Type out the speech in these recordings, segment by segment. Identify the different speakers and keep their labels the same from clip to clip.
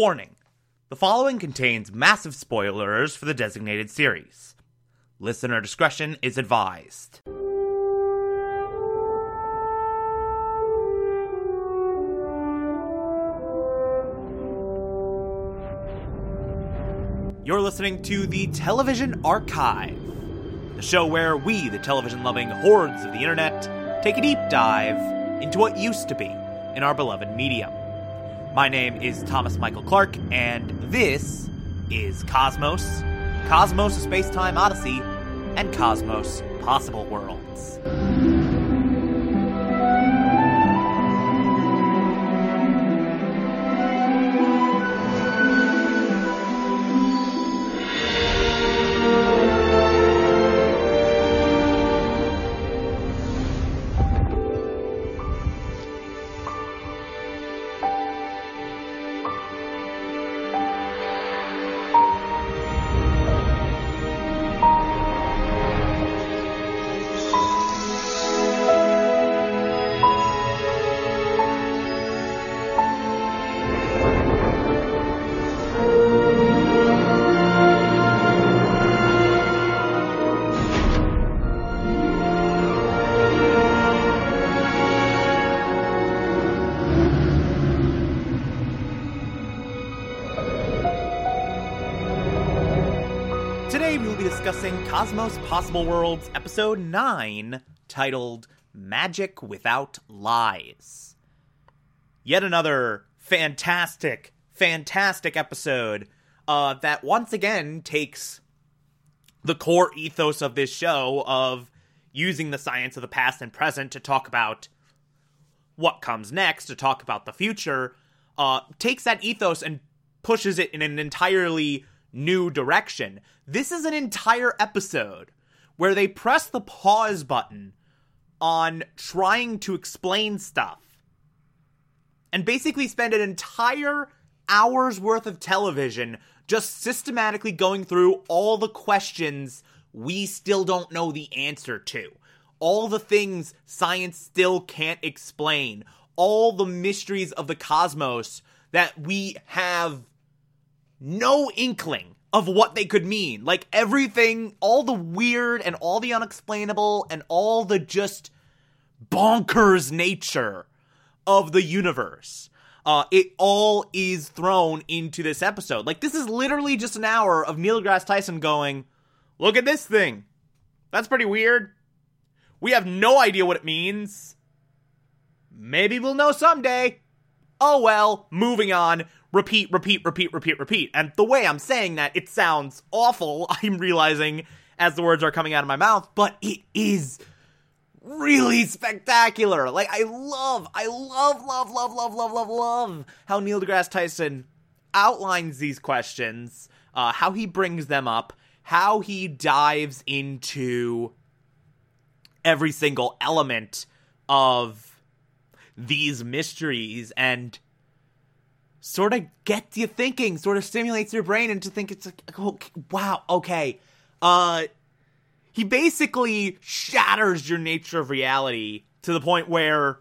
Speaker 1: Warning the following contains massive spoilers for the designated series. Listener discretion is advised. You're listening to the Television Archive, the show where we, the television loving hordes of the internet, take a deep dive into what used to be in our beloved medium. My name is Thomas Michael Clark, and this is Cosmos, Cosmos Space Time Odyssey, and Cosmos Possible Worlds. Be discussing Cosmos Possible Worlds Episode 9, titled Magic Without Lies. Yet another fantastic, fantastic episode uh, that once again takes the core ethos of this show of using the science of the past and present to talk about what comes next, to talk about the future, uh, takes that ethos and pushes it in an entirely new direction. This is an entire episode where they press the pause button on trying to explain stuff and basically spend an entire hour's worth of television just systematically going through all the questions we still don't know the answer to. All the things science still can't explain. All the mysteries of the cosmos that we have no inkling of what they could mean. Like everything, all the weird and all the unexplainable and all the just bonkers nature of the universe. Uh, it all is thrown into this episode. Like this is literally just an hour of Neil deGrasse Tyson going, "Look at this thing. That's pretty weird. We have no idea what it means. Maybe we'll know someday." Oh well, moving on. Repeat, repeat, repeat, repeat, repeat. And the way I'm saying that, it sounds awful, I'm realizing as the words are coming out of my mouth, but it is really spectacular. Like, I love, I love, love, love, love, love, love, love how Neil deGrasse Tyson outlines these questions, uh, how he brings them up, how he dives into every single element of these mysteries and sort of gets you thinking, sort of stimulates your brain into think it's like, oh, wow, okay. Uh, he basically shatters your nature of reality to the point where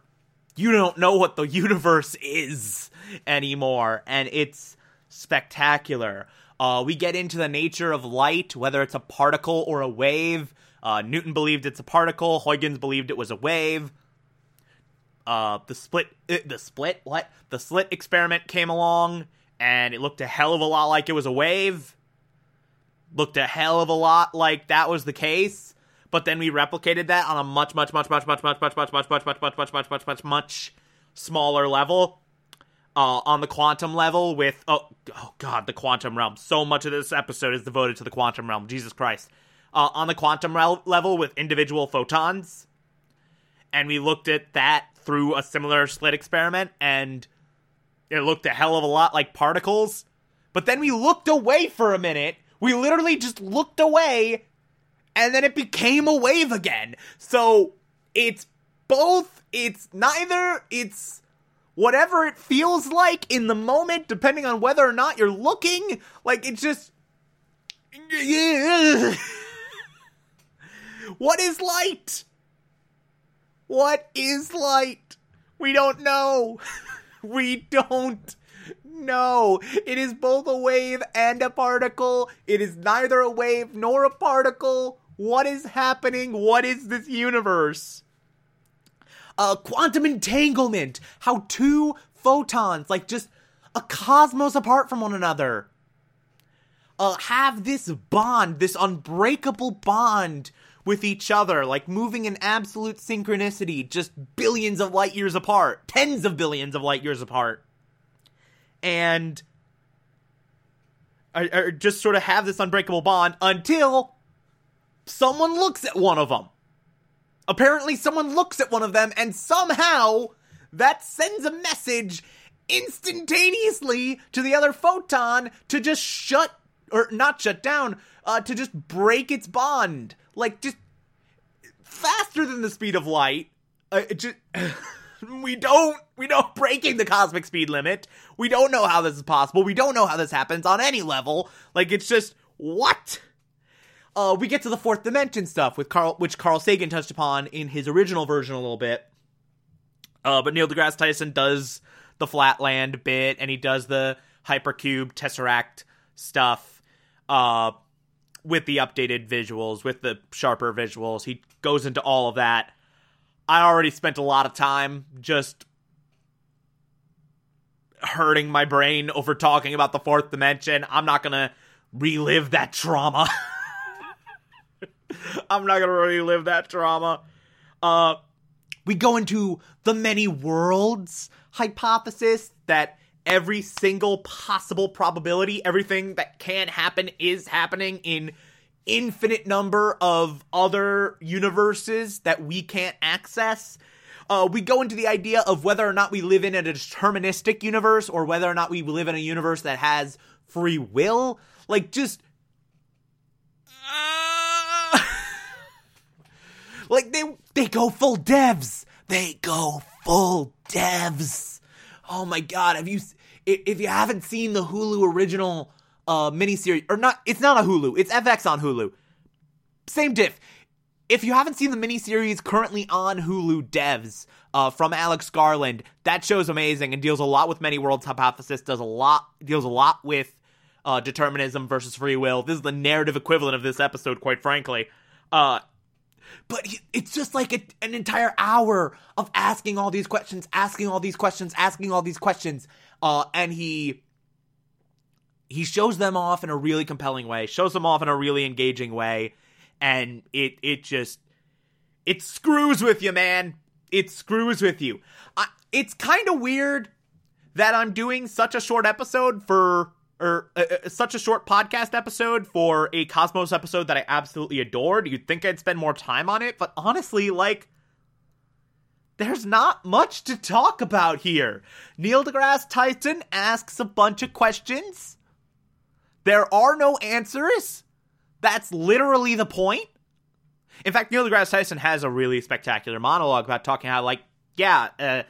Speaker 1: you don't know what the universe is anymore, and it's spectacular. Uh, we get into the nature of light, whether it's a particle or a wave. Uh, Newton believed it's a particle. Huygens believed it was a wave uh, the split, uh, the split, what? The slit experiment came along, and it looked a hell of a lot like it was a wave. Looked a hell of a lot like that was the case. But then we replicated that on a much, much, much, much, much, much, much, much, much, much, much, much, much, much, much, much, much smaller level. Uh, on the quantum level with oh oh god the quantum realm so much of this episode is devoted to the quantum realm jesus christ uh, on the quantum level with individual photons and we looked at that through a similar slit experiment and it looked a hell of a lot like particles. But then we looked away for a minute. We literally just looked away and then it became a wave again. So it's both, it's neither, it's whatever it feels like in the moment, depending on whether or not you're looking. Like it's just. what is light? What is light? We don't know. we don't know. it is both a wave and a particle. It is neither a wave nor a particle. What is happening? What is this universe? Uh, quantum entanglement. How two photons, like just a cosmos apart from one another, uh, have this bond, this unbreakable bond with each other, like moving in absolute synchronicity, just billions of light years apart, tens of billions of light years apart. And just sort of have this unbreakable bond until someone looks at one of them. Apparently, someone looks at one of them, and somehow that sends a message instantaneously to the other photon to just shut or not shut down, uh, to just break its bond, like just faster than the speed of light. Uh, just, we don't we don't breaking the cosmic speed limit. We don't know how this is possible. We don't know how this happens on any level. Like it's just what. Uh, we get to the fourth dimension stuff with Carl, which Carl Sagan touched upon in his original version a little bit. Uh, but Neil deGrasse Tyson does the flatland bit, and he does the hypercube tesseract stuff uh, with the updated visuals, with the sharper visuals. He goes into all of that. I already spent a lot of time just hurting my brain over talking about the fourth dimension. I'm not gonna relive that trauma. I'm not gonna relive that trauma. Uh, we go into the many worlds hypothesis that every single possible probability, everything that can happen is happening in infinite number of other universes that we can't access. Uh, we go into the idea of whether or not we live in a deterministic universe or whether or not we live in a universe that has free will. Like, just. Like, they, they go full devs. They go full devs. Oh my god, have you if you haven't seen the Hulu original uh, miniseries, or not, it's not a Hulu, it's FX on Hulu. Same diff. If you haven't seen the miniseries currently on Hulu, Devs uh, from Alex Garland, that show's amazing and deals a lot with many worlds hypothesis. Does a lot deals a lot with uh, determinism versus free will. This is the narrative equivalent of this episode, quite frankly. Uh, but it's just like a, an entire hour of asking all these questions, asking all these questions, asking all these questions, uh, and he he shows them off in a really compelling way, shows them off in a really engaging way, and it it just it screws with you, man. It screws with you. I, it's kind of weird that I'm doing such a short episode for or uh, uh, such a short podcast episode for a Cosmos episode that I absolutely adored. You'd think I'd spend more time on it, but honestly, like there's not much to talk about here. Neil deGrasse Tyson asks a bunch of questions. There are no answers. That's literally the point. In fact, Neil deGrasse Tyson has a really spectacular monologue about talking how, like, yeah, uh,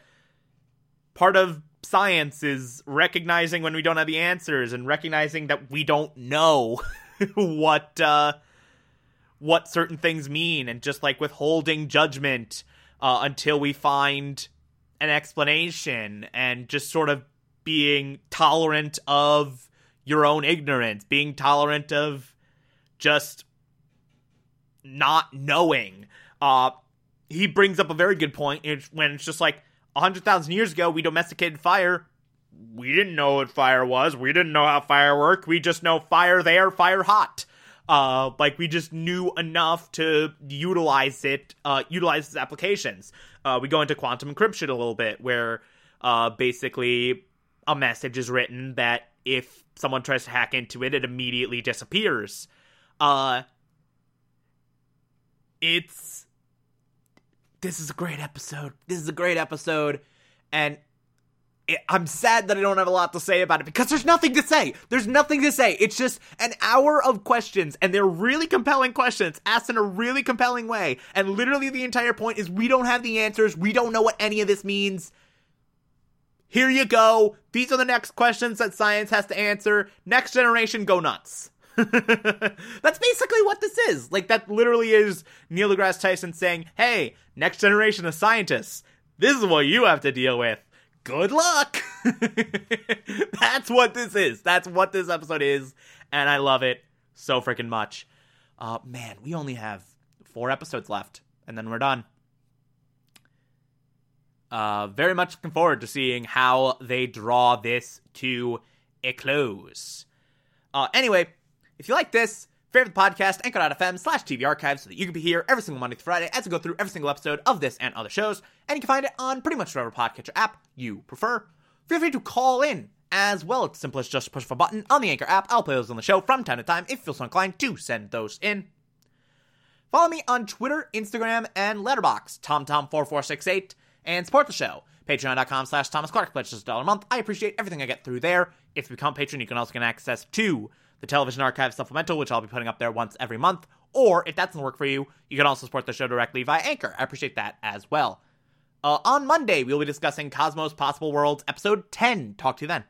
Speaker 1: part of science is recognizing when we don't have the answers and recognizing that we don't know what uh, what certain things mean, and just like withholding judgment uh, until we find an explanation and just sort of being tolerant of your own ignorance, being tolerant of just not knowing. Uh, he brings up a very good point when it's just like 100,000 years ago, we domesticated fire. We didn't know what fire was. We didn't know how fire worked. We just know fire there, fire hot. Uh, like we just knew enough to utilize it, uh, utilize its applications. Uh, we go into quantum encryption a little bit, where uh, basically a message is written that if someone tries to hack into it, it immediately disappears. Uh, it's this is a great episode. This is a great episode, and I'm sad that I don't have a lot to say about it because there's nothing to say. There's nothing to say. It's just an hour of questions, and they're really compelling questions asked in a really compelling way. And literally, the entire point is we don't have the answers. We don't know what any of this means. Here you go. These are the next questions that science has to answer. Next generation, go nuts. That's basically what this is. Like, that literally is Neil deGrasse Tyson saying, hey, next generation of scientists, this is what you have to deal with good luck. That's what this is. That's what this episode is, and I love it so freaking much. Uh, man, we only have four episodes left, and then we're done. Uh, very much looking forward to seeing how they draw this to a close. Uh, anyway, if you like this, favorite the podcast, anchor.fm slash TV archives so that you can be here every single Monday through Friday as we go through every single episode of this and other shows. And you can find it on pretty much whatever podcatcher app you prefer. Feel free to call in as well. It's simple as just push a button on the Anchor app. I'll play those on the show from time to time if you feel so inclined to send those in. Follow me on Twitter, Instagram, and Letterboxd TomTom4468, and support the show. Patreon.com slash Thomas Clark. Pledge just a dollar a month. I appreciate everything I get through there. If you become a patron, you can also get access to the Television Archive Supplemental, which I'll be putting up there once every month. Or if that doesn't work for you, you can also support the show directly via Anchor. I appreciate that as well. Uh, on Monday, we'll be discussing Cosmos Possible Worlds, Episode 10. Talk to you then.